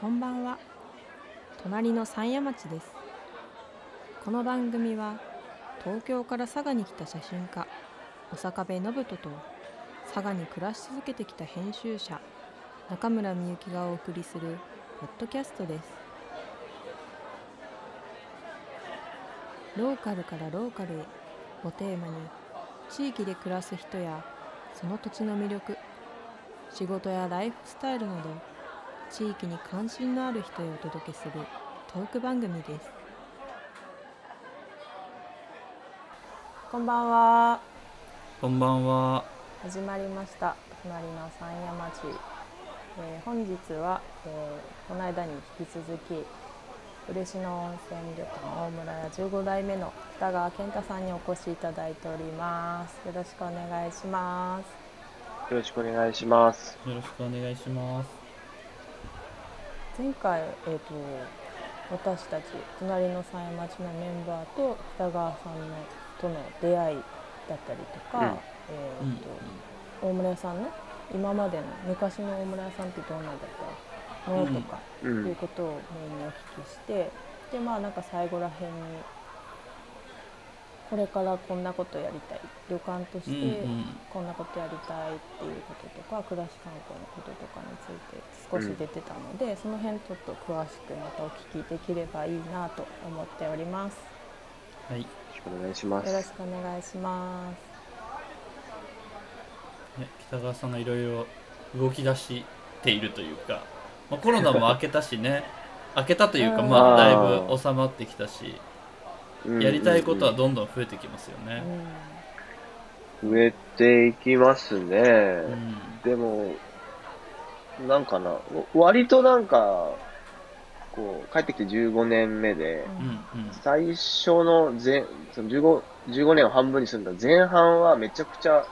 こんばんは。隣の山谷町です。この番組は東京から佐賀に来た写真家小坂部信人と佐賀に暮らし続けてきた編集者中村みゆきがお送りするポッドキャストです。ローカルからローカルへをテーマに地域で暮らす人やその土地の魅力仕事やライフスタイルなど地域に関心のある人へお届けするトーク番組ですこんばんはこんばんは。始まりました隣の山谷町、えー本日は、えーこの間に引き続き嬉野温泉旅館大村屋15代目の北川健太さんにお越しいただいておりますよろしくお願いしますよろしくお願いします。よろしくお願いします。前回、えー、と私たち隣の山谷町のメンバーと北川さんのとの出会いだったりとか、うん。えーと大村屋さんの今までの昔の大村屋さんってどうなんだったの、うんとかう。いうん。ことをメインにお聞きしてでまあなんか最後らへんにこれからこんなことやりたい旅館として、こんなことやりたいっていうこととか暮らし観光のこととかについて少し出てたので、その辺ちょっと詳しくまたお聞きできればいいなと思っております。はい。よろしくお願いします。よろしくお願いします。ね、北川さんがいろいろ動き出しているというか、まあ、コロナも明けたしね、明けたというか、うんまあ、だいぶ収まってきたし、うんやりたいことはどんどん増えてきますよね。増えていきますね。うん。でも、なんかな、割となんか、こう、帰ってきて15年目で、うんうん。最初の前、その15、15年を半分にするんだ前半はめちゃくちゃ、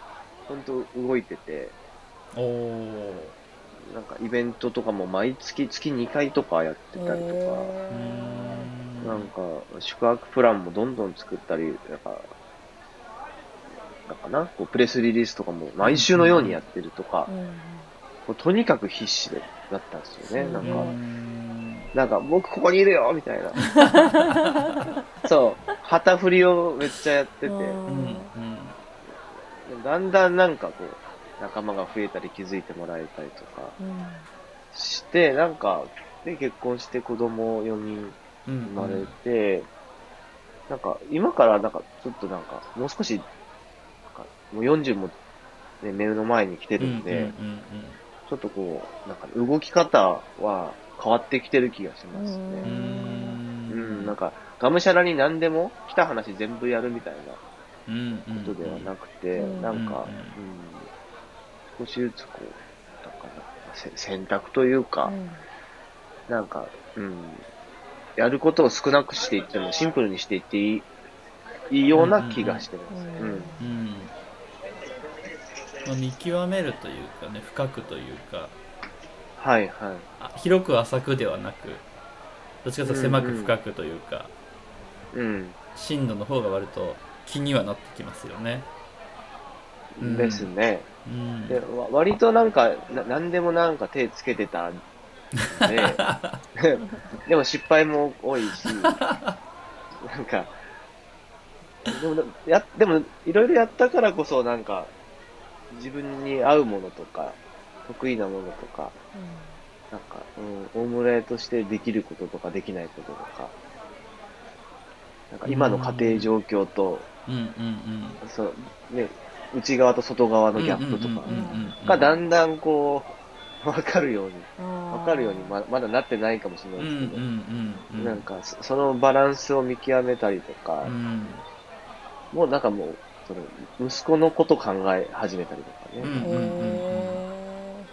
本当動いてて、おお。なんかイベントとかも毎月、月2回とかやってたりとか、なんか、宿泊プランもどんどん作ったり、なんか、なんかな、こうプレスリリースとかも毎週のようにやってるとかー、うん。こうとにかく必死でだったんですよね。なんか、ん。なんか僕ここにいるよみたいな。そう、旗振りをめっちゃやってて。だんだんなんかこう、仲間が増えたり気づいてもらえたりとかうん。して、なんか、で、結婚して子供4人うん生まれて、なんか、今からなんか、ちょっとなんか、もう少し、なんかもう40も、ね、目の前に来てるんで、うんうんちょっとこう、なんか、動き方は変わってきてる気がしますうん。うね。ーうん、ん。なんか、がむしゃらに何でも来た話全部やるみたいなうんうんことではなくて、うんなんか、うん、少しずつこう、なんか選択というか、うんなんか、うん、やることを少なくしていっても、シンプルにしていっていい、いいような気がしてます。ううんん。うんまあ、見極めるというかね深くというかはいはい。あ広く浅くではなくどっちかというと狭く深くというか、うん。深度の方が割と気にはなってきますよね。うんですね。うん、で、わ割となんか、な何でもなんか手つけてたんで、でも失敗も多いし、なんか、でも、や、でも、いろいろやったからこそ、なんか、自分に合うものとか、得意なものとか、なんか、うん、大村屋としてできることとかできないこととか、なんか今の家庭状況と、うん。うんうんそう、ね、内側と外側のギャップとかうんうんうんうん。がだんだんこう、わかるように、うんわかるように。ままだなってないかもしれうなんいですけど、うんうんなんかそそのバランスを見極めたりとか、うん。もうなんかもう、その息子のこと考え始めたりとかね、うんへ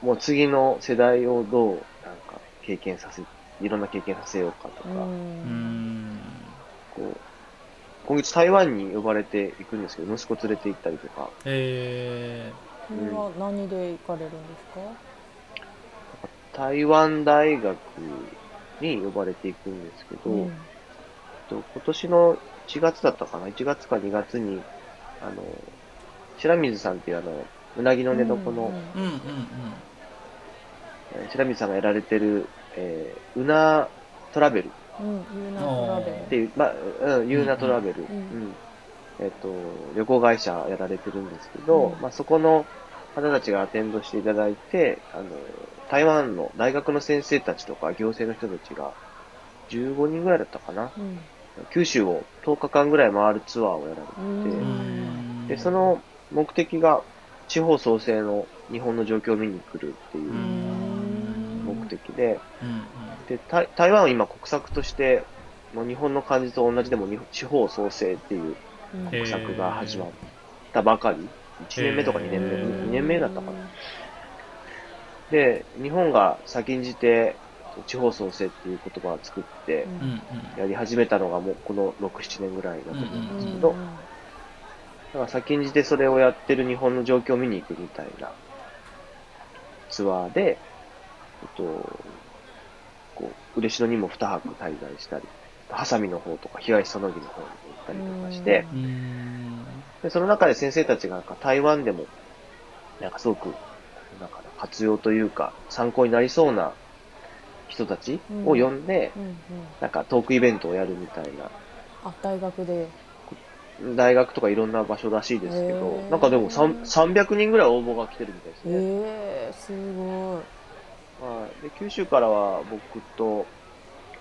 もう次の世代をどうなんか経験させ、いろんな経験させようかとか、ーううん。んこう、今月台湾に呼ばれて行くんですけど、息子連れて行ったりとか、へそれは何で行かれるんですか？台湾大学に呼ばれていくんですけど、うん。と今年の1月だったかな ?1 月か2月に、あの、白水さんっていうあの、うなぎの寝床の、白水さんがやられてる、えー、ウナトラベル。っうん、ユーナトラベル。ていう、まあ、うん、ユーナトラベル、ううん。ん。えっ、と、旅行会社やられてるんですけど、うん。まあ、そこの方たちがアテンドしていただいて、あの、台湾の大学の先生たちとか行政の人たちが15人ぐらいだったかな。うん。九州を10日間ぐらい回るツアーをやられてで、その目的が地方創生の日本の状況を見に来るっていううん目的で、で、台台湾は今国策として、もう日本の感じと同じでも地方創生っていう国策が始まったばかり。1年目とか2年目、へー2年目だったかな。で、日本が先んじて地方創生っていう言葉を作ってやり始めたのがもうこの6、7年ぐらいだと思うんですけど、うんだから先んじてそれをやってる日本の状況を見に行くみたいなツアーで、えっと、こう、嬉野にも2泊滞在したり、ハサミの方とか東そのぎの方に行ったりとかして、うーん。で、その中で先生たちがなんか台湾でも、なんかすごく、活用というか、参考になりそうな人たちを呼んで、うんうん。なんかトークイベントをやるみたいな、あ、大学で。大学とかいろんな場所らしいですけへどー、なんかでも3 300人ぐらい応募が来てるみたいですね。ええすごい。はい。で、九州からは僕と、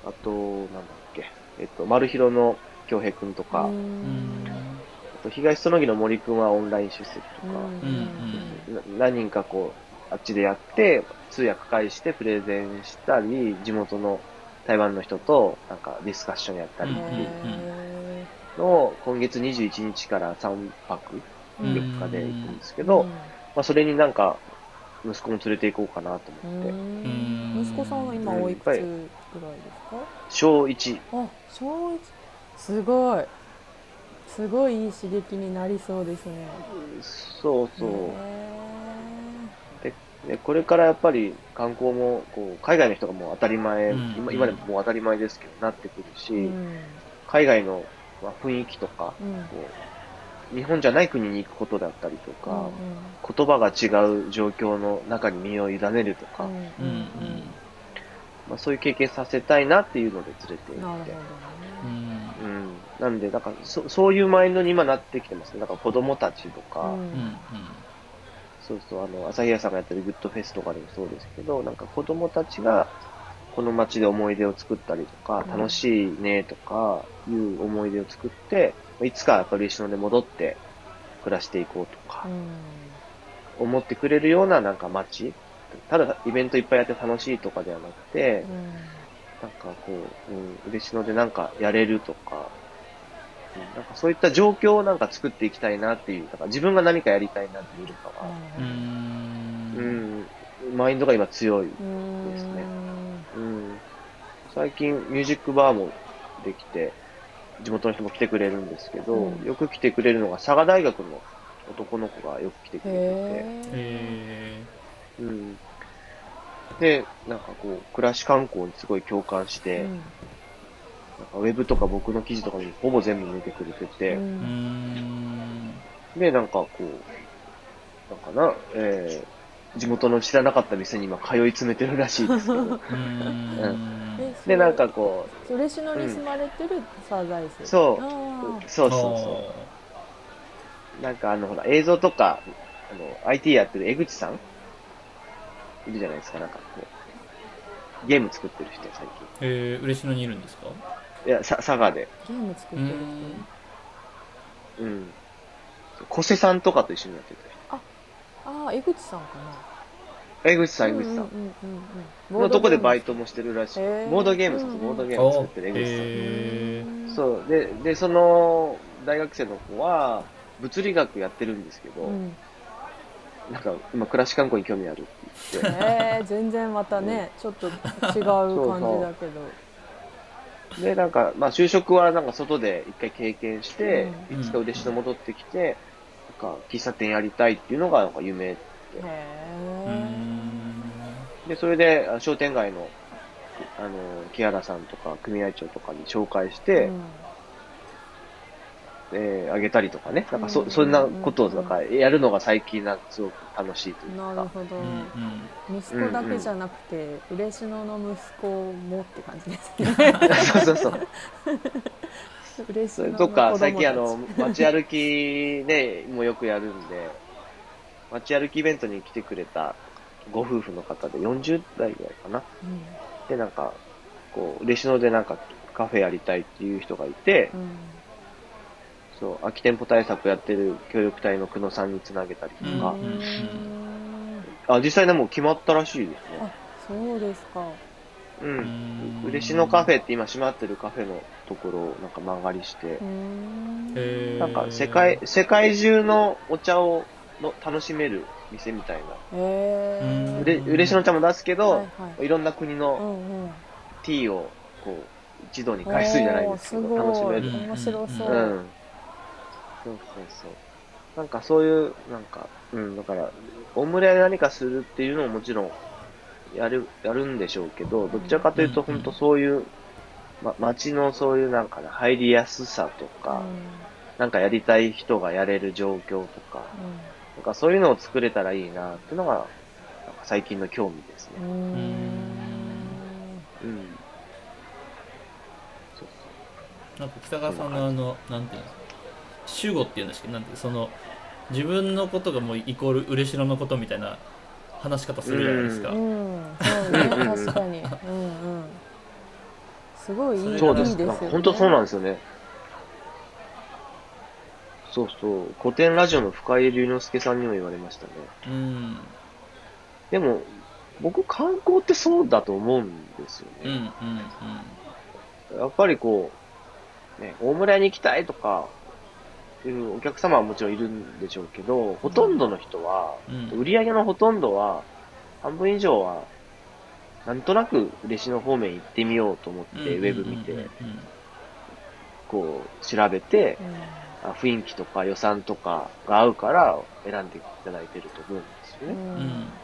あと、なんだっけ、えっと、丸広の京平くんとか、うあん。と東そのぎの森くんはオンライン出席とか、うんうん。な何人かこう、あっちでやって、通訳介してプレゼンしたり、地元の台湾の人となんかディスカッションやったりっていうへのを、今月21日から3泊うん4日で行くんですけーど、まあそれになんか、息子も連れて行こうかなとう思って、ん。息子さんは今おいくつぐらいですか？小1、あ、小一。すごい。すごいいい刺激になりそうですね。そうそう。へでこれからやっぱり観光もこう海外の人がもう当たり前、うん今今でももう当たり前ですけどなってくるし、ーうん。海外のまあ雰囲気とか、うん。こう日本じゃない国に行くことだったりとか、うん言葉が違う状況の中に身を委ねるとか、うん。うんうん。まあ、そういう経験させたいなっていうので連れて行って。なるほどね。うん。うん、なんでなんかそそういうマインドに今なってきてますね。だから子供たちとか、そうそう、あの、朝日屋さんがやってるグッドフェスとかでもそうですけど、なんか子供たちが、この街で思い出を作ったりとか、うん。楽しいねとか、いう思い出を作って、いつかやっぱり一緒で戻って暮らしていこうとかう、ん。思ってくれるようななんか街、ただイベントいっぱいやって楽しいとかではなくて、なんかこう、うん、嬉野でなんかやれるとか、うんなんかそういった状況をなんか作っていきたいなっていう、だから自分が何かやりたいなっていうよりかは、ううん。ん、マインドが今強い。うんですね。うん。最近ミュージックバーもできて、地元の人も来てくれるんですけど、うん。よく来てくれるのが佐賀大学の男の子がよく来てくれてて、うん。で、なんかこう、暮らし観光にすごい共感して、えなんかウェブとか僕の記事とかにほぼ全部見てくれてて、で、なんかこう、なんかな、えー、地元の知らなかった店に今通い詰めてるらしいですけど、うん。で、れなんかこそれしのに住まれてるサザエ生そう。そうそうそう。なんかあの、ほら、映像とか、あの、IT やってる江口さん？いるじゃないですか、なんかこう、ゲーム作ってる人、最えー、嬉野にいるんですか？近。いや、さ佐賀で。ーゲーム作ってる人うん。小瀬さんとかと一緒にやってたああ江口さんか人。江口さ、なん江口さん。うんうんうんうんのとこでバイトトもしてるらしい。へーボードゲーム、そうそう、ボードゲーム作ってる江口さん。へーそう。で、で、その、大学生の子は、物理学やってるんですけど、うんなんか、今、暮らし観光に興味あるって言って、えー、全然またね、ちょっと違う感じだけどで、なんか、まあ、就職はなんか外で一回経験して、うん。いつか嬉野戻ってきて、なんか、喫茶店やりたいっていうのが、なんか夢。へうえんで、それで、あ商店街の、あの、木原さんとか、組合長とかに紹介して、えーあげたりとかね。なんかそ、うんそんなことをなんかやるのが最近なんかすごく楽しいというか。なるほど、息子だけじゃなくて、嬉野の息子もって感じですねそうそうそう。嬉野のそれとか、最近あの、街歩きね、もよくやるんで、街歩きイベントに来てくれたご夫婦の方で40代ぐらいかな。うんで、なんか、こう、嬉野でなんかカフェやりたいっていう人がいて、うんそう、空き店舗対策やってる協力隊の久野さんにつなげたりとか、あ、実際ね、もう決まったらしいですね。あそうですか。う。うん。ん嬉野カフェって今閉まってるカフェのところをなんか曲がりして。なんか世界、世界中のお茶をの楽しめる店みたいな。へうれ嬉野茶も出すけど、はいいはい。ろんな国うのんうん。ティーをこう一度に回数じゃないですけど、楽しめる。面白そう、うん。そうそうそう。なんかそういう、なんか、うん、だから、大村屋で何かするっていうのももちろん、やる、やるんでしょうけど、どちらかというと、うん本当そういう、ま、街のそういうなんかね、入りやすさとか、なんかやりたい人がやれる状況とか、なんかそういうのを作れたらいいなっていうのが、なんか最近の興味ですね。うんうんうん。そうなんか北川さんのあのなんていうの主語っていうんですけどなんていうのその自分のことがもうイコール嬉野のことみたいな話し方するじゃないですか、うん、そうね、うんうん確かに。うんうん。すごいいいそうです。いいですよね。本当そうなんですよね。そうそう。古典ラジオの深井龍之介さんにも言われましたね。うんでも、僕観光ってそうだと思うんですようんうんね。やっぱりこう、ね、大村屋に行きたいとか、いうお客様はもちろんいるんでしょうけど、ほとんどの人は、うん。売り上げのほとんどは、半分以上は、なんとなく嬉野方面行ってみようと思って、うんウェブ見て、うん。うんこう、調べて、あ雰囲気とか予算とかが合うから選んでいただいてると思うんですようね。ん。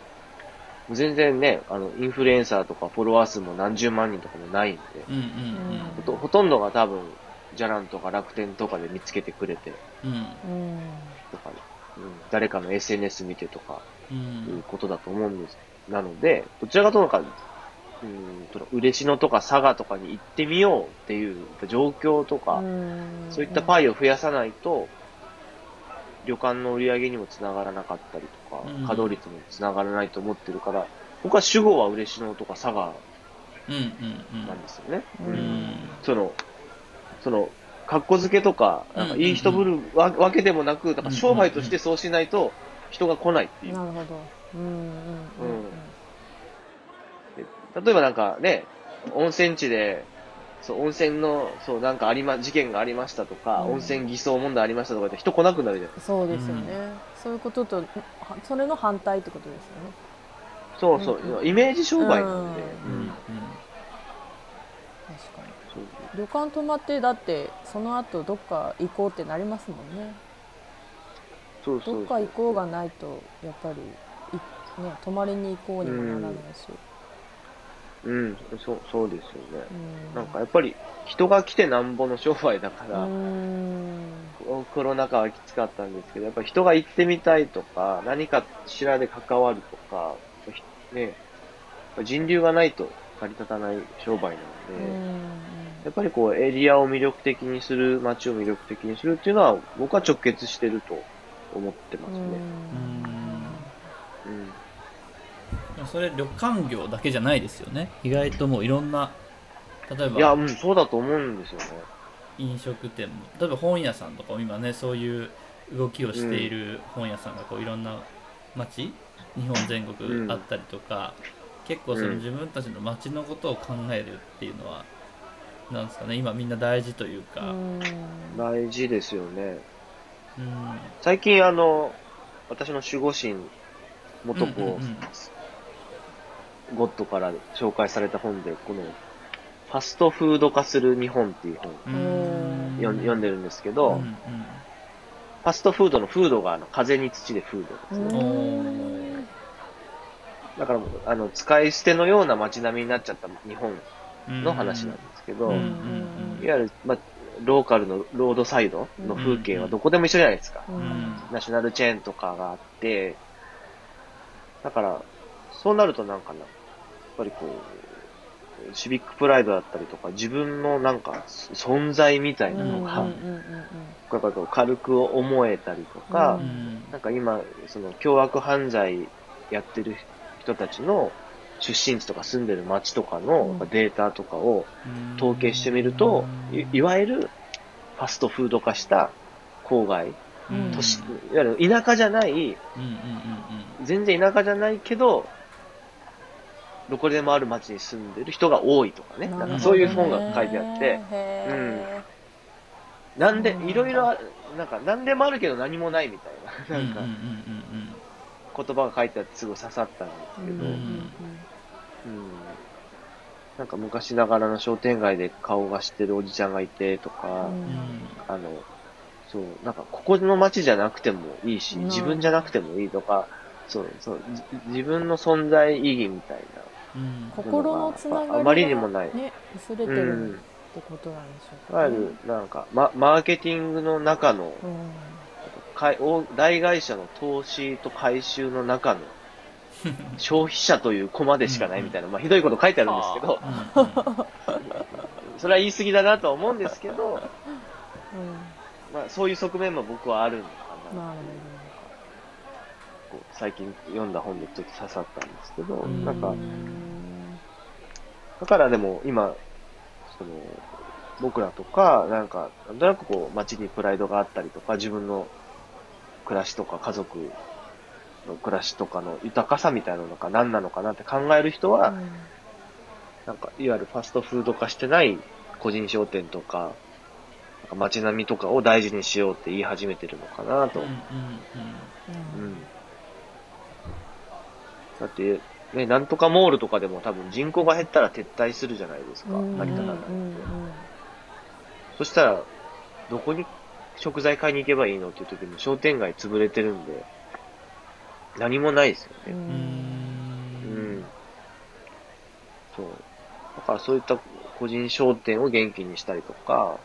全然ね、あの、インフルエンサーとかフォロワー数も何十万人とかもないんで、ほとんどが多分、ジャランとか楽天とかで見つけてくれて。うん。とか、うん、誰かの SNS 見てとかういうんことだと思うんです。なので、どちらかというとうん、嬉野とか佐賀とかに行ってみようっていう状況とか、そういったパイを増やさないと、旅館の売り上げにもつながらなかったりとか、うん。稼働率もつながらないと思ってるから、僕は主語は嬉野とか佐賀なんですよね。その、その、格好付けとか、なんかいい人ぶるわわけでもなく、なんか商売としてそうしないと人が来ないっていう。なるほど。うんうんうん例えばなんかね、温泉地で、そう、温泉の、そう、なんかありま、事件がありましたとか、うん温泉偽装問題ありましたとかって人来なくなるじゃないうん。そうですよね。そういうことと、はそれの反対ってことですよね。そうそう、うんイメージ商売なんで。うんうん確かに。旅館泊まって、だって、その後どっか行こうってなりますもんね。そうそうどっか行こうがないと、やっぱり、いね、泊まりに行こうにもならないし。うん、そう、そうですよね。うんなんかやっぱり人が来てなんぼの商売だかうら、ん。コロナ禍はきつかったんですけど、やっぱり人が行ってみたいとか、何かしらで関わるとか、ひね、人流がないと成り立たない商売なので、やっぱりこうエリアを魅力的にする、街を魅力的にするっていうのは、僕は直結してると思ってますね。うんうん。それ旅館業だけじゃないですよね意外ともういろんな例えいや、ばうん、そうだと思うんですよね。飲食店も例えば本屋さんとかも今ねそういう動きをしている本屋さんがこういろんな町日本全国あったりとか、結構そのうん自分たちの町のことを考えるっていうのは、なんですかね今みんな大事というか、うん。大事ですよね。最近あの、私の守護神、元子、うんうんうん。ゴッドから紹介された本で、この、ファストフード化する日本っていう本。うん。読ん。読んでるんですけど、うんうん。ファストフードのフードがあの風に土でフードですね。うん。だからもう、あの、使い捨てのような街並みになっちゃった日本うんの話なんですけど、うんいわゆる、まあ、ローカルのロードサイドの風景はどこでも一緒じゃないですか。ううん。んナショナルチェーンとかがあって、だから、そうなるとなんかな、やっぱりこう、シビックプライドだったりとか、自分のなんか存在みたいなのが、うんうんやっぱりこう軽く思えたりとか、ううん。なんか今、その凶悪犯罪やってる人たちの出身地とか住んでる街とかのうん。データとかを統計してみると、いいわゆるファストフード化した郊外、うん。都市、いわゆる田舎じゃない、全然田舎じゃないけど、どこでもある町に住んでる人が多いとかね。うんなんかそういう本が書いてあって、へなん。なん、だいろいろなんか何でもあるけど何もないみたいな、なんか言葉が書いてあってすごい刺さったんですけど、ーうん。なんか昔ながらの商店街で顔が知ってるおじちゃんがいてとか、うん。うんあの、そう、なんかここの街じゃなくてもいいし、うん。自分じゃなくてもいいとか、そう、そう、じ自分の存在意義みたいうん。心のつながりがあまりにもない。ね薄れてるん。ってことなんでしょいうわかねゆる、なんか、ま、マーケティングの中の、うん。かい大大会社の投資と回収の中の、消費者というコマでしかないみたいな、まあ、ひどいこと書いてあるんですけど、それは言い過ぎだなとは思うんですけど、うん。まあ、そういう側面も僕はあるのかな。な最近読んだ本でちょっと刺さったんですけど、なんかう、んだからでも今、その、僕らとか、なんか、なんとなくこう、街にプライドがあったりとか、自分の暮らしとか家族の暮らしとかの豊かさみたいなのか何なのかなって考える人は、うんなんか、いわゆるファストフード化してない個人商店とか、なんか街並みとかを大事にしようって言い始めてるのかなと。うんうんうん。だって、ね、なんとかモールとかでも多分人口が減ったら撤退するじゃないですか。うん成り立たなんうんそしたら、どこに食材買いに行けばいいのっていう時に商店街潰れてるんで、何もないですようね。うんうん。んそう。だからそういった個人商店を元気にしたりとか、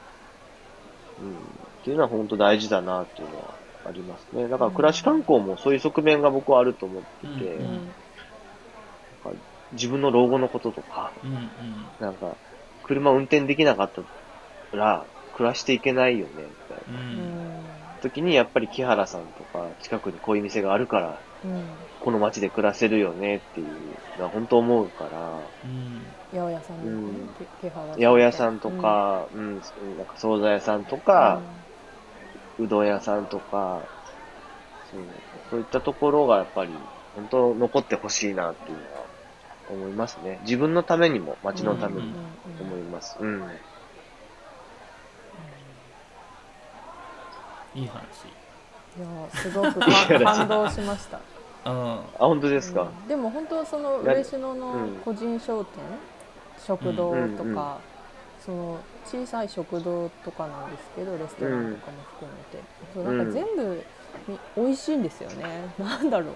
うん。っていうのは本当大事だなっていうのはありますね。だから暮らし観光もそういう側面が僕はあると思ってて、うんうん自分の老後のこととか、うんうんなんか、車運転できなかったら、暮らしていけないよね、みたいな。ううんん時に、やっぱり木原さんとか、近くにこういう店があるから、うん。この街で暮らせるよねっていうのは本当思うから、うん。八百屋さんですねうん。け木原八百屋さんとか、うん、なんか惣菜屋さんとか、うどん屋さんとか、そうそういったところがやっぱり、本当残ってほしいなっていうのは思いますね。自分のためにも、街のためにも思います。うん。いい話。いやすごく感 感動しました。ああ、本当ですか？うん。でも本当そのや嬉野のうん。個人商店、食堂とか、うんうんうんその小さい食堂とかなんですけどレストランとかも含めて、そうなんか全部に美味しいんですよね、なんだろう。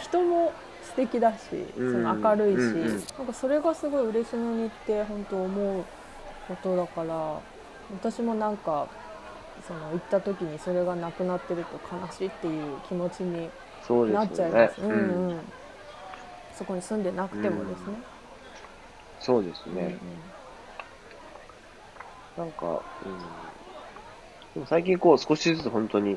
人も素敵だし、うん。その明るいし、うんうん。なんかそれがすごい嬉野に行って本当思うことだから私もなんかその行った時にそれがなくなってると悲しいっていう気持ちに。なっちゃいます。うんううんん。そこに住んでなくてもですね。そうですうんね。なんか、うん。でも最近こう少しずつ本当に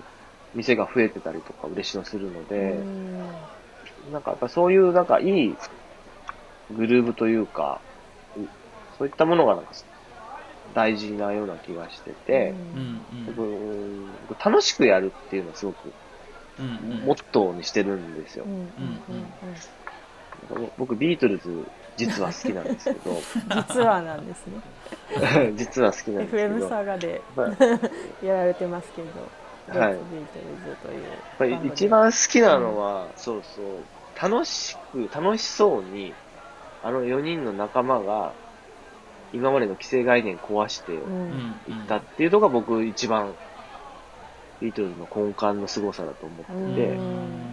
店が増えてたりとか嬉しのするのうんで、うんなんかやっぱそういうなんかいいグルーブというか、うそういったものがなんか大事なような気がしてて、うん楽しくやるっていうのはすごくモットーにしてるんですよ。うん。うんうん僕ビートルズ実は好きなんですけど、う ん実はなんですね。実は好きなんですけ FM ど、サガでやられてますけど、はい。ビートルズという。やっぱり番組一番好きなのは、そうそう、楽しく、楽しそうに、あの4人の仲間が、今までの既成概念壊していうん。ったっていうのが僕一番、ビートルズの根幹の凄さだと思ってて、うん。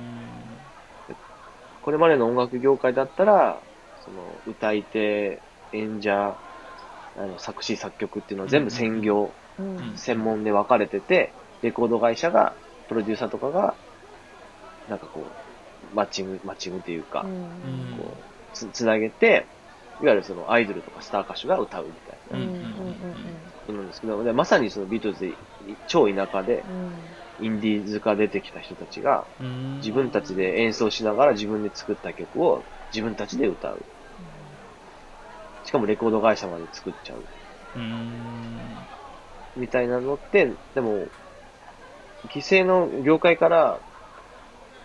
これまでの音楽業界だったら、その、歌い手、演者、あの、作詞作曲っていうのは全部専業うん。専門で分かれてて、レコード会社が、プロデューサーとかが、なんかこう、マッチング、マッチングっていうか、こうつ、つなげて、いわゆるそのアイドルとかスター歌手が歌うみたいな。うんうんうんことなん。ですけど、でまさにそのビートルズで超田舎で、インディーズから出てきた人たちが、うん。自分たちで演奏しながら自分で作った曲を自分たちで歌う。しかもレコード会社まで作っちゃう。うん。みたいなのって、でも、規制の業界から、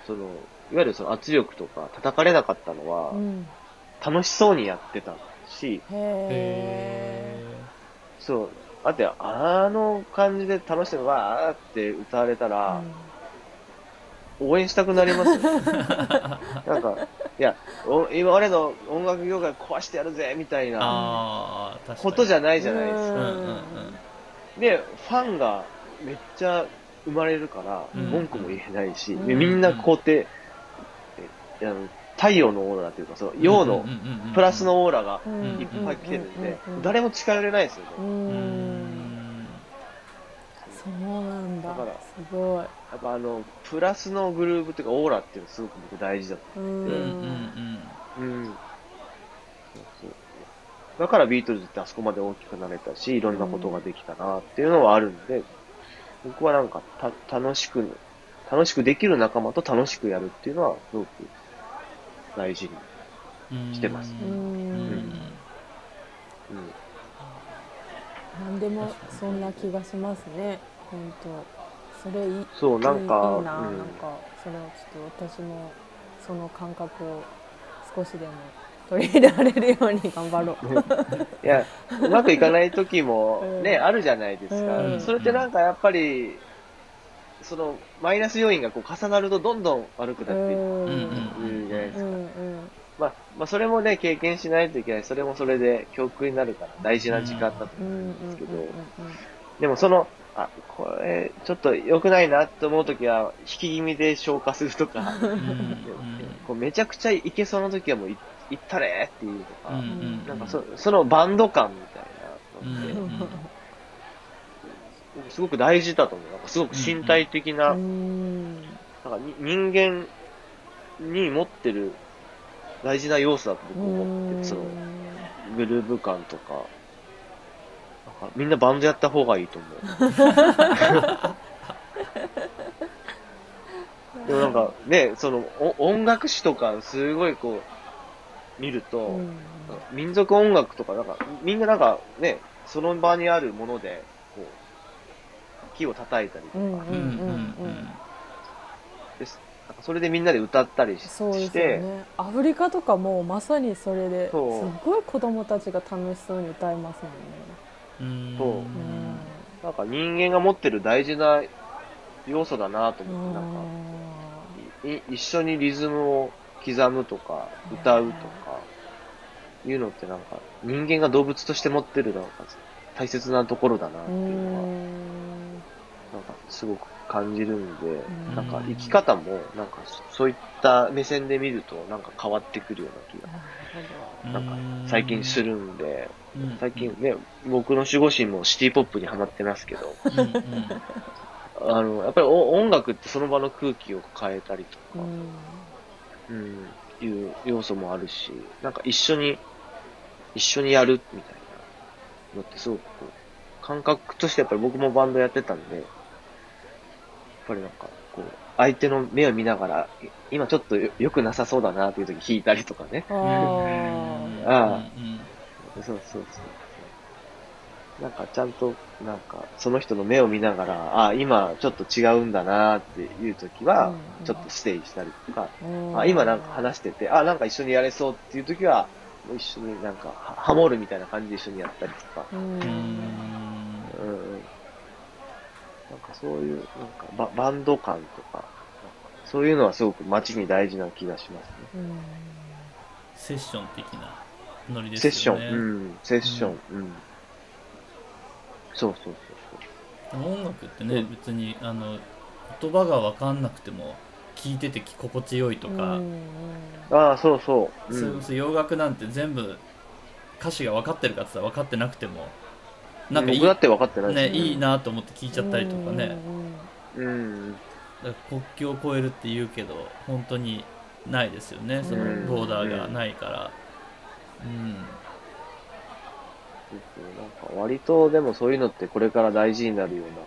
その、いわゆるその圧力とか叩かれなかったのはう、ん楽しそうにやってたし、へそう、だってあの感じで楽しそうにわーって歌われたら、応援したくなりますよ。なんか、いや、お今までの音楽業界壊してやるぜみたいなことじゃないじゃないですか。で、ファンがめっちゃ生まれるから、うん。文句も言えないし、うん。でみんな肯定、えあの太陽のオーラというか、その陽のプラスのオーラがうんいっぱい来てるんで誰も近寄れないですようね。そうなんだ。だからすごい。やっぱあの、プラスのグルーブっていうか、オーラっていうのがすごく僕大事だとううんうんん。うん。そうそう。だからビートルズってあそこまで大きくなれたし、いろんなことができたなっていうのはあるんで、僕はなんかた楽しく、楽しくできる仲間と楽しくやるっていうのはすごく大事に。うんしてます。うん。何でもそんな気がしますね。本当それいいそう、なんか、いいな、うん。なんかそれはちょっと私もその感覚を少しでも取り入れられるように頑張ろう。いや、うまくいかない時もうん。ね、あるじゃないですか。うん。それってなんかやっぱり、その、マイナス要因がこう重なるとどんどん悪くなっていく。じゃないですか。うんうん。まあ、まあ、それもね、経験しないといけない。それもそれで教訓になるから大事な時間だと思うんですけど、うんでもその、あ、これ、ちょっと良くないなと思うときは、引き気味で消化するとか、こうめちゃくちゃいけそうなときはもうい、行ったれっていうとか、なんかそそのバンド感みたいなのって、すごく大事だと思う。なんかすごく身体的な、うんなんかに人間に持ってる大事な要素だと僕は思ってて、そのグルーヴ感とか、なんかみんなバンドやった方がいいと思う。でもなんかね、そのお音楽史とかすごいこう見ると、うん民族音楽とかなんかみんななんかね、その場にあるもので、木を叩いたりとか、うんうんうんうん。うんです。なんかそれでみんなで歌ったりしそうですて、ね。アフリカとかもうまさにそれですそう。ごい子供たちが楽しそうに歌いますもんね。うん。そう。うん。なんか人間が持ってる大事な要素だなと思って、なんかい一緒にリズムを刻むとか、歌うとか、いうのってなんか人間が動物として持ってるなんか大切なところだなってういうのは、んなんかすごく感じるんで、ん。なんか生き方もなんかそそういった目線で見るとなんか変わってくるような気がなんか最近するんで、うん。最近ね、僕の守護神もシティポップにハマってますけど、あの、やっぱりお音楽ってその場の空気を変えたりとか、うんうん、いう要素もあるし、なんか一緒に、一緒にやるみたいなのってすごくこう、感覚としてやっぱり僕もバンドやってたんで、ぱりなんかこう、相手の目を見ながら、い今ちょっとよ良くなさそうだなっていう時弾いたりとかね。あうん。ああ。うん。そうそうそう。なんかちゃんと、なんか、その人の目を見ながら、あ、今ちょっと違うんだなっていう時はうん、ちょっとステイしたりとか、うん。あ、今なんか話してて、あ、なんか一緒にやれそうっていう時は、もう一緒になんか、はハモるみたいな感じで一緒にやったりとか、うん。なんかそういう、なんかババンド感とか、そういうのはすごく街に大事な気がしますね。うんセッション的なノリですセッション、うん、セッション、うん。そうそうそう音楽ってね、別にあの言葉が分かんなくても聴いてて心地よいとか、うんそう。ああ、そうそう。うんそれこそ洋楽なんて全部歌詞が分かってるかって言ったら分かってなくてもなんかいい,、僕だって分かってないね、です。いいなと思って聞いちゃったりとかね、うん。国境を越えるって言うけど本当にないですよね。そのうんボーダーがないから。うん。なんか割とでもそういうのってこれから大事になるような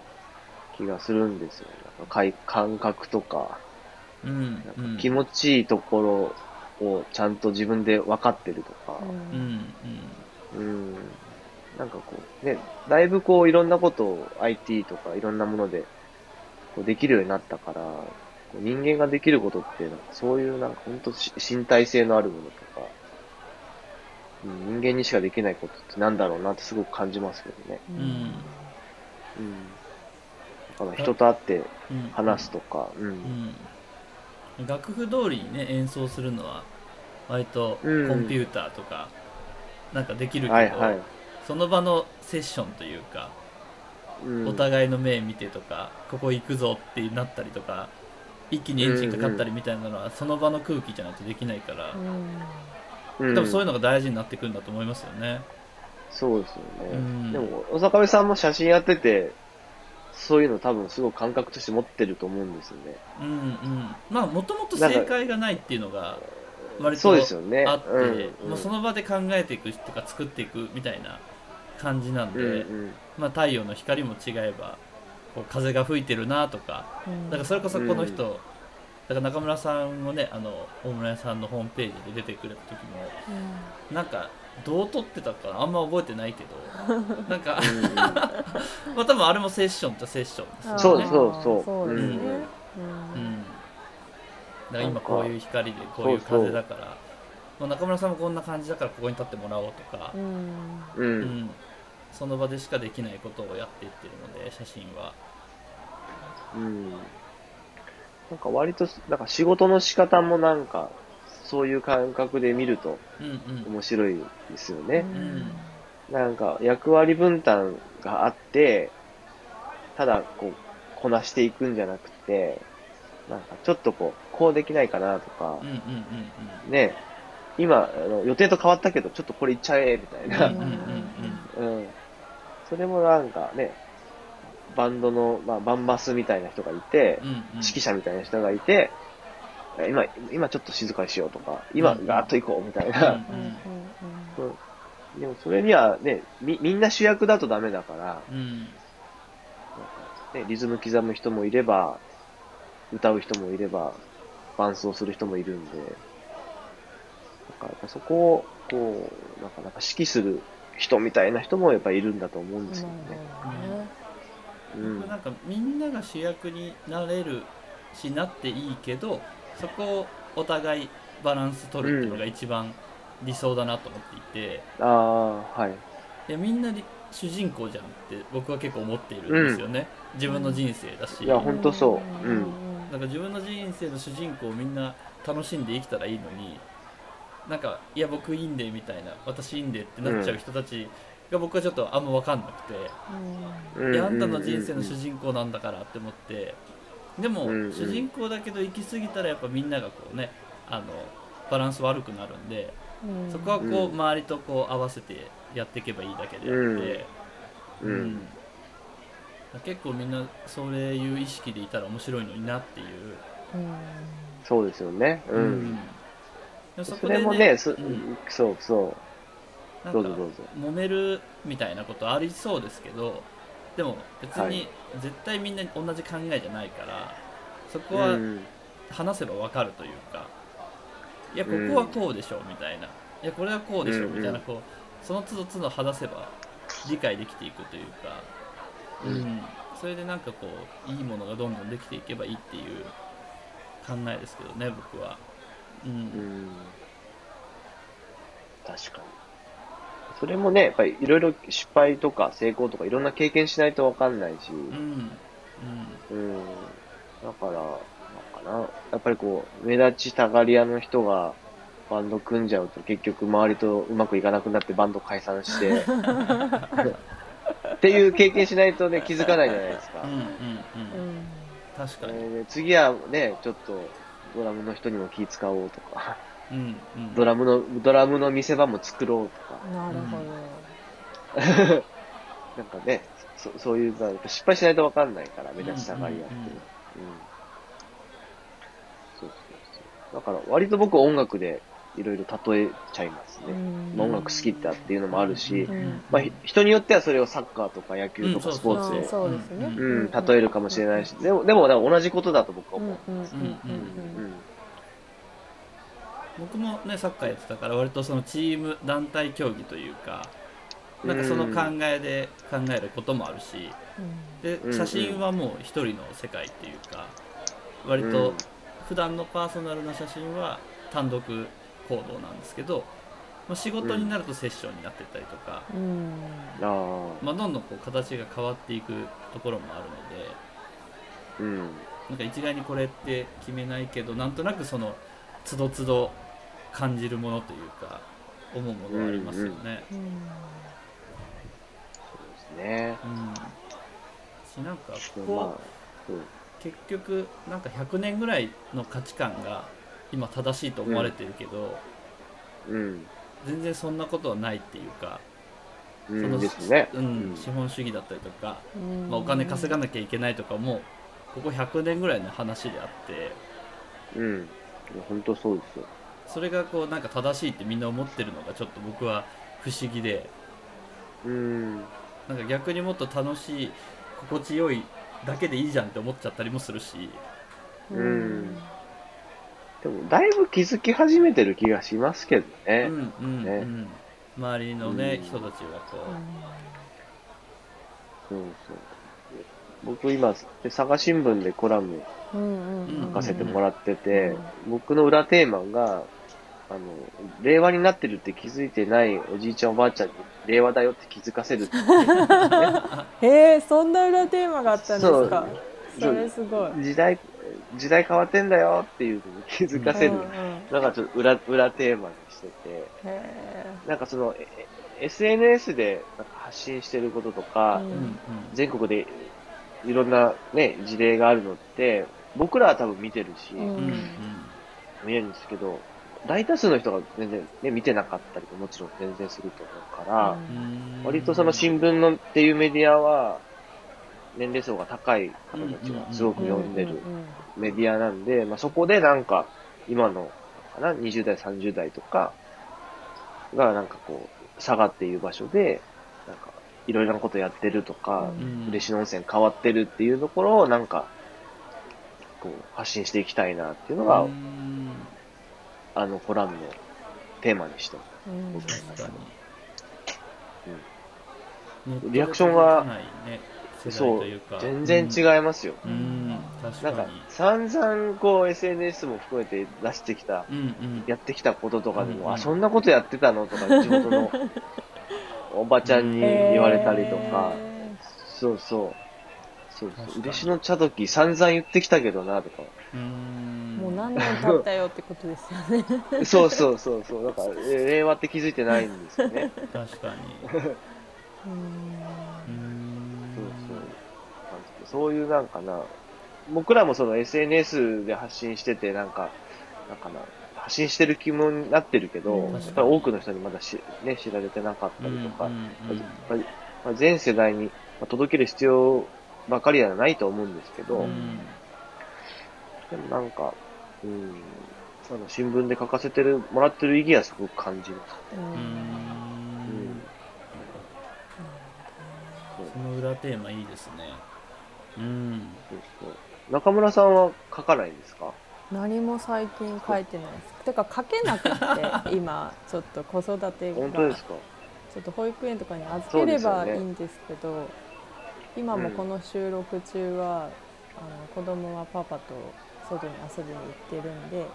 気がするんですよ。なんか感感覚とか、うんなん。うんか気持ちいいところをちゃんと自分で分かってるとか、うん。うん。なんかこう、ね、だいぶこういろんなことを IT とかいろんなものでこうできるようになったから、こう人間ができることって、なんかそういうなんか本当し身体性のあるものとか、うん、人間にしかできないことってなんだろうなってすごく感じますけどね。うんうんうん。だから人と会ってうん話すとか、う。うんん楽譜通りにね演奏するのは割とコうんンピューターとかなんかできるけど、はいはい。その場のセッションというか、うんお互いの目見てとかここ行くぞってなったりとか一気にエンジンかかったりみたいなのはその場の空気じゃないとできないから、うん多分そういうのが大事になってくるんだと思いますよね。そうですよね。うんでも、小坂部さんも写真やってて、そういうの多分すごい感覚として持ってると思うんですよね。うんうんまあもともと正解がないっていうのが割とそうですよね。あって、うんうん。もうその場で考えていくとか作っていくみたいな感じなんで、うんうん。まあ、太陽の光も違えばこう風が吹いてるなとかだからそれこそこの人、うん。だから中村さんもねあの大村屋さんのホームページで出てくれた時もなんかどう撮ってたかなあんま覚えてないけど なんかうんうん。まあ多分あれもセッションとセッションですよね。そうそうそう。そうですね。うん。うん、だから今こういう光でこういう風だからまあ中村さんもこんな感じだからここに立ってもらおうとかう、んう。うんんその場でしかできないことをやっていってるので写真は。うん。なんか割と、なんか仕事の仕方もなんか、そういう感覚で見るとうんうん面白いですよね。んなんか役割分担があって、ただこう、こなしていくんじゃなくて、なんかちょっとこう、こうできないかなとかうん、うんうんね、今、あの予定と変わったけど、ちょっとこれいっちゃえ、みたいうんな。うんうん。うん。それもなんかね、バンドの、まあ、バンバスみたいな人がいて、うんうん。指揮者みたいな人がいて、今、今ちょっと静かにしようとか、今うんガーッと行こうみたいうんな。うん。うん。でもそれにはね、み、みんな主役だとダメだから、うん。ね、リズム刻む人もいれば、歌う人もいれば、伴奏する人もいるんで、なんかやっぱそこを、こう、なんか、なんか指揮する人みたいな人もやっぱいるんだと思うんですよね。うん。僕なんかみんなが主役になれるしなっていいけどそこをお互いバランス取るっていうのが一番理想だなと思っていて、ああ、はい。いやみんなで主人公じゃんって僕は結構思っているんですよね、自分の人生だし。いやほんとそう。うんなんか自分の人生の主人公をみんな楽しんで生きたらいいのになんかいや僕いいんでみたいな私いいんでってなっちゃう人たちが僕はちょっとあんま分かんなくて、うん。いやあんたの人生の主人公なんだからって思ってでも、うんうん。主人公だけど行き過ぎたらやっぱみんながこうねあのバランス悪くなるんで、そこはこう、うん。周りとこう合わせてやっていけばいいだけであって、ううん。ん結構みんなそういう意識でいたら面白いのになっていう、そうですよね。う。うん。でもそこでれもね、すうん。そうそなう。どうぞんかどうぞ。揉めるみたいなことありそうですけどでも別にはい。絶対みんな同じ考えじゃないからそこはうん。話せば分かるというか、いやここはこうでしょみたいな、いやこれはこうでしょうんうんみたいなこうその都度都度話せば理解できていくというか、ううんんそれでなんかこういいものがどんどんできていけばいいっていう考えですけどね僕は。うんうん。確かに。それもね、やっぱりいろいろ失敗とか成功とかいろんな経験しないとわかんないし、うんうん。だから、なんかな、やっぱりこう、目立ちたがり屋の人がバンド組んじゃうと結局周りとうまくいかなくなってバンド解散して、っていう経験しないとね、気づかないじゃないですか。うんうんうん。うん確かに、えー次はね、ちょっとドラムの人にも気使おうとか、うんうん。ドラムの、ドラムの見せ場も作ろうとか、なるほ なんかね、そそういう失敗しないとわかんないから、目立ちたがりやってる。う。んうんうん。うん。そうそうそう。だから割と僕音楽でいろいろ例えちゃいますね。音楽好きだっていうのもあるし、うん。まあひ人によってはそれをサッカーとか野球とうん。かスポーツで、うですね。うん、例えるかもしれないし、でも、でも同じことだと僕は思う。僕もねサッカーやってたから割とそのチーム団体競技というかなんかその考えで考えることもあるしでうん写真はもう一人の世界っていうか割と普段のパーソナルな写真は単独行動なんですけどまあ仕事になるとセッションになってったりとか、うんまあ、どんどんこう形が変わっていくところもあるのでうん。なんか一概にこれって決めないけどなんとなくそのつどつど感じるものというか思うものはありますよね。うんそうですね。うんしなんかでこもまあ、う結局なんか100年ぐらいの価値観が今正しいと思われてるけど、うん。全然そんなことはないっていうか、うん。そのですね。うん資本主義だったりとか、うんまあ、お金稼がなきゃいけないとかもここ100年ぐらいの話であってうん。いや本当そうですよ。それがこうなんか正しいってみんな思ってるのがちょっと僕は不思議でうん。なんか逆にもっと楽しい心地よいだけでいいじゃんって思っちゃったりもするし、うんでも、だいぶ気づき始めてる気がしますけどうね。んうんねうん、周りのね、うん。人たちがこそうそう。僕今、で佐賀新聞でコラム書かせてもらってて、うん僕の裏テーマが、あの、令和になってるって気づいてないおじいちゃんおばあちゃんに令和だよって気づかせるっていう へえそんな裏テーマがあったんですか。そう。それすごい。時代、時代変わってんだよっていうのに気づかせる。うんうん、なんかちょっと裏、裏テーマにしてて、なんかその、え SNS でなんか発信してることとか、うん。う、うん全国でいろんなね、事例があるのって、僕らは多分見てるし、うん。見えるんですけど、大多数の人が全然ね、見てなかったりももちろん全然すると思うから、うん。割とその新聞のっていうメディアは、年齢層が高い方たちがすごく読んでるメディアなんで、まあそこでなんか、今の、かな、20代、30代とか、がなんかこう、佐賀っていう場所で、なんか、いろいろなことやってるとか、うん。嬉野温泉変わってるっていうところをなんか、こう、発信していきたいなっていうのが、うん。あのコラムのテーマにしてます。うん。リアクションがそう全然違いますよ。うん、うん確なんか散々こう SNS も含めて出してきた、うんうんやってきたこととかでも、うんうんあ、そんなことやってたのとか、地元のおばちゃんに言われたりとか、そうそう。そうそう。嬉野茶時散々言ってきたけどな、とか。うんもう何年経ったよってことですよね そうそうそうそう。なんか、え令和って気づいてないんですよね。確かに うんうんそうそう。そういうなんかな、僕らもその SNS で発信してて、なんか、なんかな、発信してる気もなってるけど、うん。やっぱり多くの人にまだし、ね、知られてなかったりとか、まあ全世代にまあ届ける必要ばかりではないと思うんですけど、うん。でもなんか、うん、その新聞で書かせてる、もらってる意義はすごく感じます。ううん。うん。その裏テーマいいですね。うん。そうそう中村さんは書かないんですか？何も最近書いてないです。てか書けなくって 今ちょっと子育てが。本当ですか？ちょっと保育園とかに預ければいいんですけど今もこの収録中は、あの子供はパパと外に遊びに行ってるんで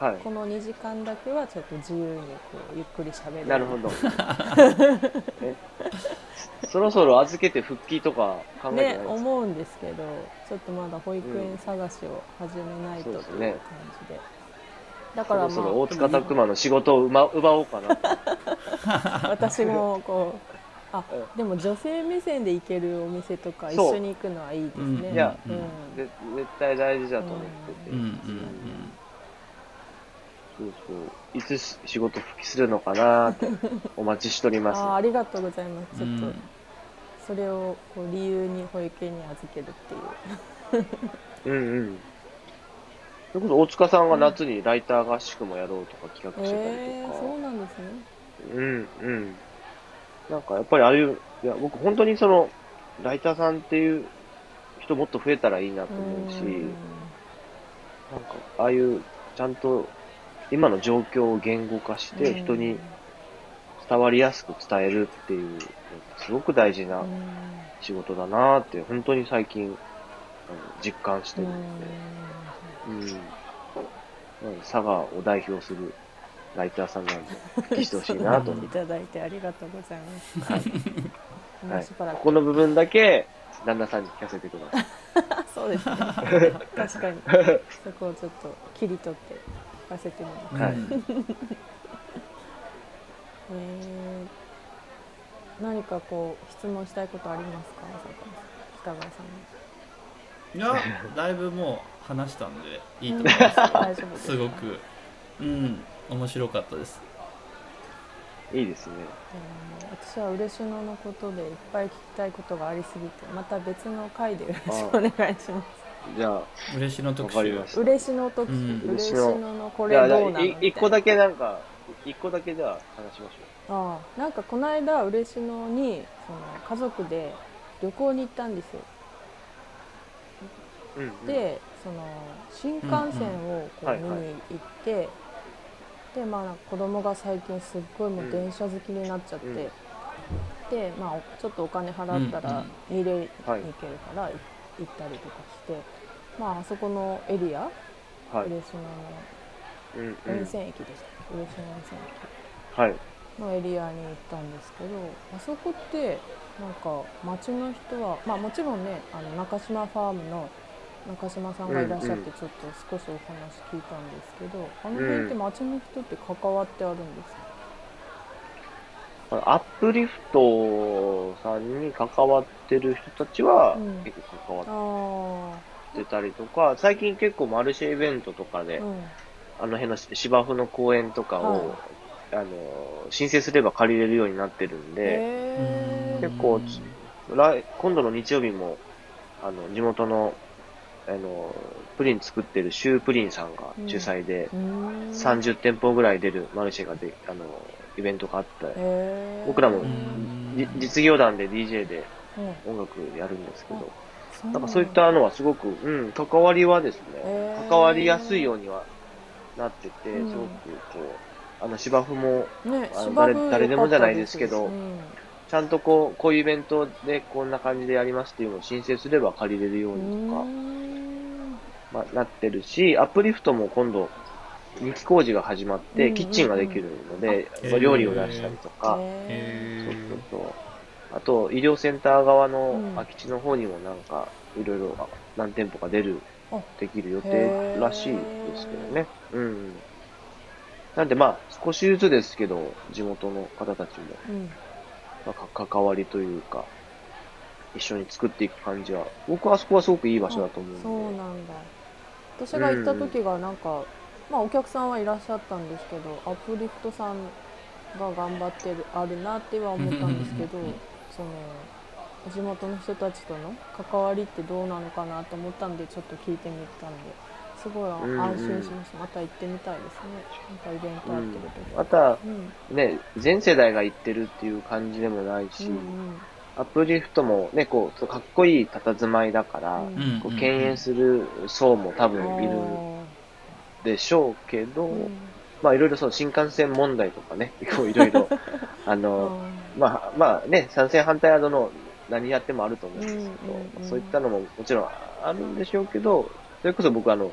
はい。この2時間だけはちょっと自由にこうゆっくりしゃべる。なるほど。え そろそろ預けて復帰とか考えてないねですか、思うんですけどちょっとまだ保育園探しを始めないとという感そうですね。じでだからまそろそろ大塚拓磨の仕事を奪 奪おうかな。私もこうあ うでも女性目線で行けるお店とか一そう緒に行くのはいいですね。う。んいやうん。ぜ絶対大事だと思ってて。うんうんそうそう。いつ仕事復帰するのかなってお待ちしております。あありがとうございます。ちょっと、うんそれをこう理由に保育園に預けるっていううんうん。それこそ大塚さんが夏にライター合宿もやろうとか企画してたりえー、とか。そうなんですねうんうん。なんかやっぱりああいう、いや僕本当にその、ライターさんっていう人もっと増えたらいいなと思うし、うんなんかああいうちゃんと今の状況を言語化して人に伝わりやすく伝えるっていう、すごく大事なうん仕事だなーって本当に最近実感してるので、うん。佐賀を代表するライターさんなんで、復帰してほしいなと思 いって。ただいてありがとうございます。はいもうしばらくここの部分だけ、旦那さんに聞かせてください。そうですね。確かに。そこをちょっと切り取って聞かせてもらう。はいうん えー、何かこう質問したいことありますか、北川さんに。いや だいぶもう話したんでいいと思います。すごくうん面白かったですいいですね。えー私は嬉野のことでいっぱい聞きたいことがありすぎて、また別の回でよろしくお願いします。じゃ嬉しの特集。かりました。嬉野時、うん。嬉野のこじゃあ、れどうなのい一個だけなんか、一個だけじゃあ話しましょああなんかこの間嬉野にその家族で旅行に行ったんですよ。う。うん、うん、でその新幹線をこうはいはい見に行って、でまあなんか子供が最近すっごいもう電車好きになっちゃって、うん。でまあおちょっとお金払ったら見れに行はいけるから行ったりとかして、まああそこのエリア、はい。嬉野うん、のうん。温泉駅でした、嬉野温泉駅。はい。のエリアに行ったんですけどあそこってなんか町の人はまあもちろんねあの中島ファームの中島さんがいらっしゃっうんうんてちょっと少しお話聞いたんですけど、あの辺って町の人って関わってあるんですか、アップリフトさんに関わってる人たちはうん。結構関わあってたりとか、最近結構マルシェイベントとかで、あうんあの辺の芝生の公園とかを、はい。あの、申請すれば借りれるようになってるんで、結構来今度の日曜日も、あの、地元の、あの、プリン作ってるシュープリンさんが主催で、うーん。30店舗ぐらい出るマルシェがで、あの、イベントがあって、僕らも実業団で DJ でうん。音楽やるんですけど、そうなんかそういったのはすごく、うん、関わりはですね、関わりやすいようにはなってて、うん。すごくこう、あの芝生もねあの誰誰でもじゃないですけどちゃんとこう、こういうイベントでこんな感じでやりますっていうのを申請すれば借りれるよううんにとかまあ、なってるし、アップリフトも今度、2期工事が始まって、うんうんうんキッチンができるので、あまあ料理を出したりとか、へそうへそうそう。あと、医療センター側のうん空き地の方にもなんか、いろいろ何店舗か出るあ、できる予定らしいですけどね。うん。なんでまあ、少しずつですけど、地元の方たちも、うんまあ、か関わりというか、一緒に作っていく感じは、僕はあそこはすごくいい場所だと思うんで。そうなんだ私が行った時がなんか、まあお客さんはいらっしゃったんですけどアップリフトさんが頑張ってるあるなっては思ったんですけどその地元の人たちとの関わりってどうなのかなと思ったんでちょっと聞いてみたんですごいうんうん安心しました、また行ってみたいですね。なんかイベントやってる時。また、うん。ね、全世代が行ってるっていう感じでもないし、うんアップリフトもね、こう、かっこいい佇まいだから、うんうんこう敬遠する層も多分いるでしょうけど、うん。まあいろいろその新幹線問題とかね、こういろいろ、あの、まあまあね、賛成反対などの何やってもあると思うんですけど、うんうんうんそういったのももちろんあるんでしょうけど、それこそ僕あの、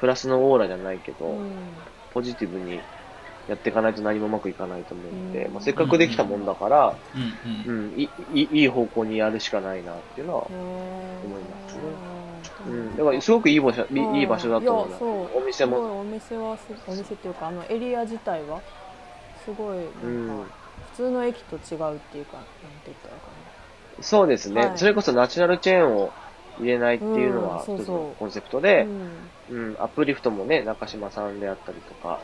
プラスのオーラじゃないけど、うん。ポジティブにやっていかないと何もうまくいかないと思うので、うん。まあ、せっかくできたもんだから、うんうんうん、いいいい方向にやるしかないなっていうのは、思いますねううん。ん、だからすごくいい場所、いいいい場所だと思います。いやそう。お店も、すごいお店はすお店っていうかあのエリア自体はすごいなんか、うん。普通の駅と違うっていうかなんて言ったらいいかそうですね、はい。それこそナチュラルチェーンを入れないっていうのはうんそうそう。一つのコンセプトな、で、うん。うん、アップリフトもね、中島さんであったりとか、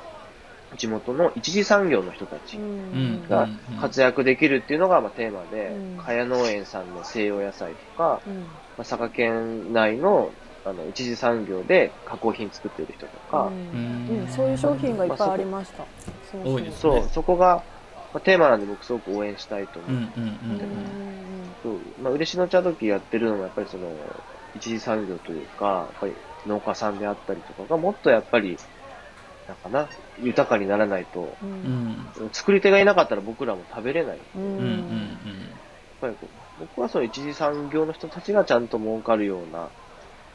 地元の一次産業の人たちうん。がうん。活躍できるっていうのがまあテーマでうん、茅農園さんの西洋野菜とか、うんまあ、佐賀県内のあの一次産業で加工品作ってる人とか、うん。うん。そういう商品がいっぱいありました。そうそう。多いですそう、ねそこが、まあ、テーマなんで僕すごく応援したいと思う。うんうんうん。うん。そうまあ、嬉野茶時やってるのもやっぱりその、一次産業というか、やっぱり農家さんであったりとかがもっとやっぱり、なんかな、豊かにならないと、ううん。ん作り手がいなかったら僕らも食べれない。やっううんうん。んぱりこう僕はその一次産業の人たちがちゃんと儲かるような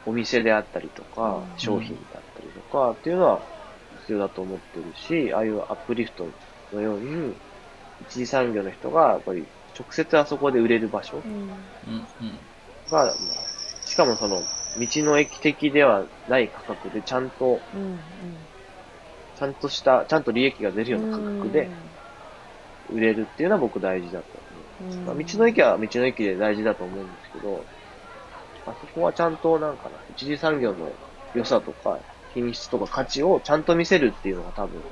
お店であったりとか、うん。商品だったりとかっていうのは必要だと思ってるし、ああいうアップリフトのように、一次産業の人がやっぱり直接あそこで売れる場所が、まあしかもその、道の駅的ではない価格でちゃんと、うんちゃんとした、ちゃんと利益が出るような価格で売れるっていうのは僕大事だとまあ、道の駅は道の駅で大事だと思うんですけど、あそこはちゃんとなんかな、一次産業の良さとか、品質とか価値をちゃんと見せるっていうのが多分、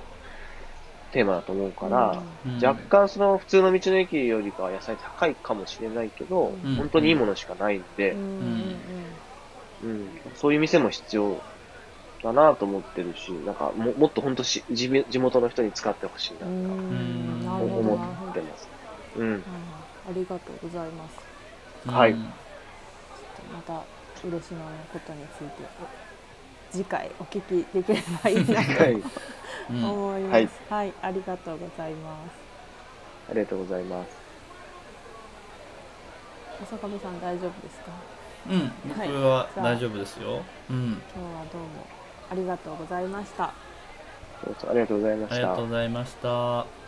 テーマだと思うから、うん。若干その普通の道の駅よりかは野菜高いかもしれないけど、うん。本当にいいものしかないんでう、ん。うん、そういう店も必要だなと思ってるし、なんかももっと本当し地地元の人に使ってほしいなうん。うとん。なるほど思ってます。うん。あありがとうございます。うんはいうんまた嬉野のことについて。次回お聞きできればいいなと思います、はい。はい、ありがとうございます。ありがとうございます。浅上さん大丈夫ですか？うん。僕は大丈夫ですよ。うん。今日はどうもありがとうございました。どうぞありがとうございました。ありがとう。ございました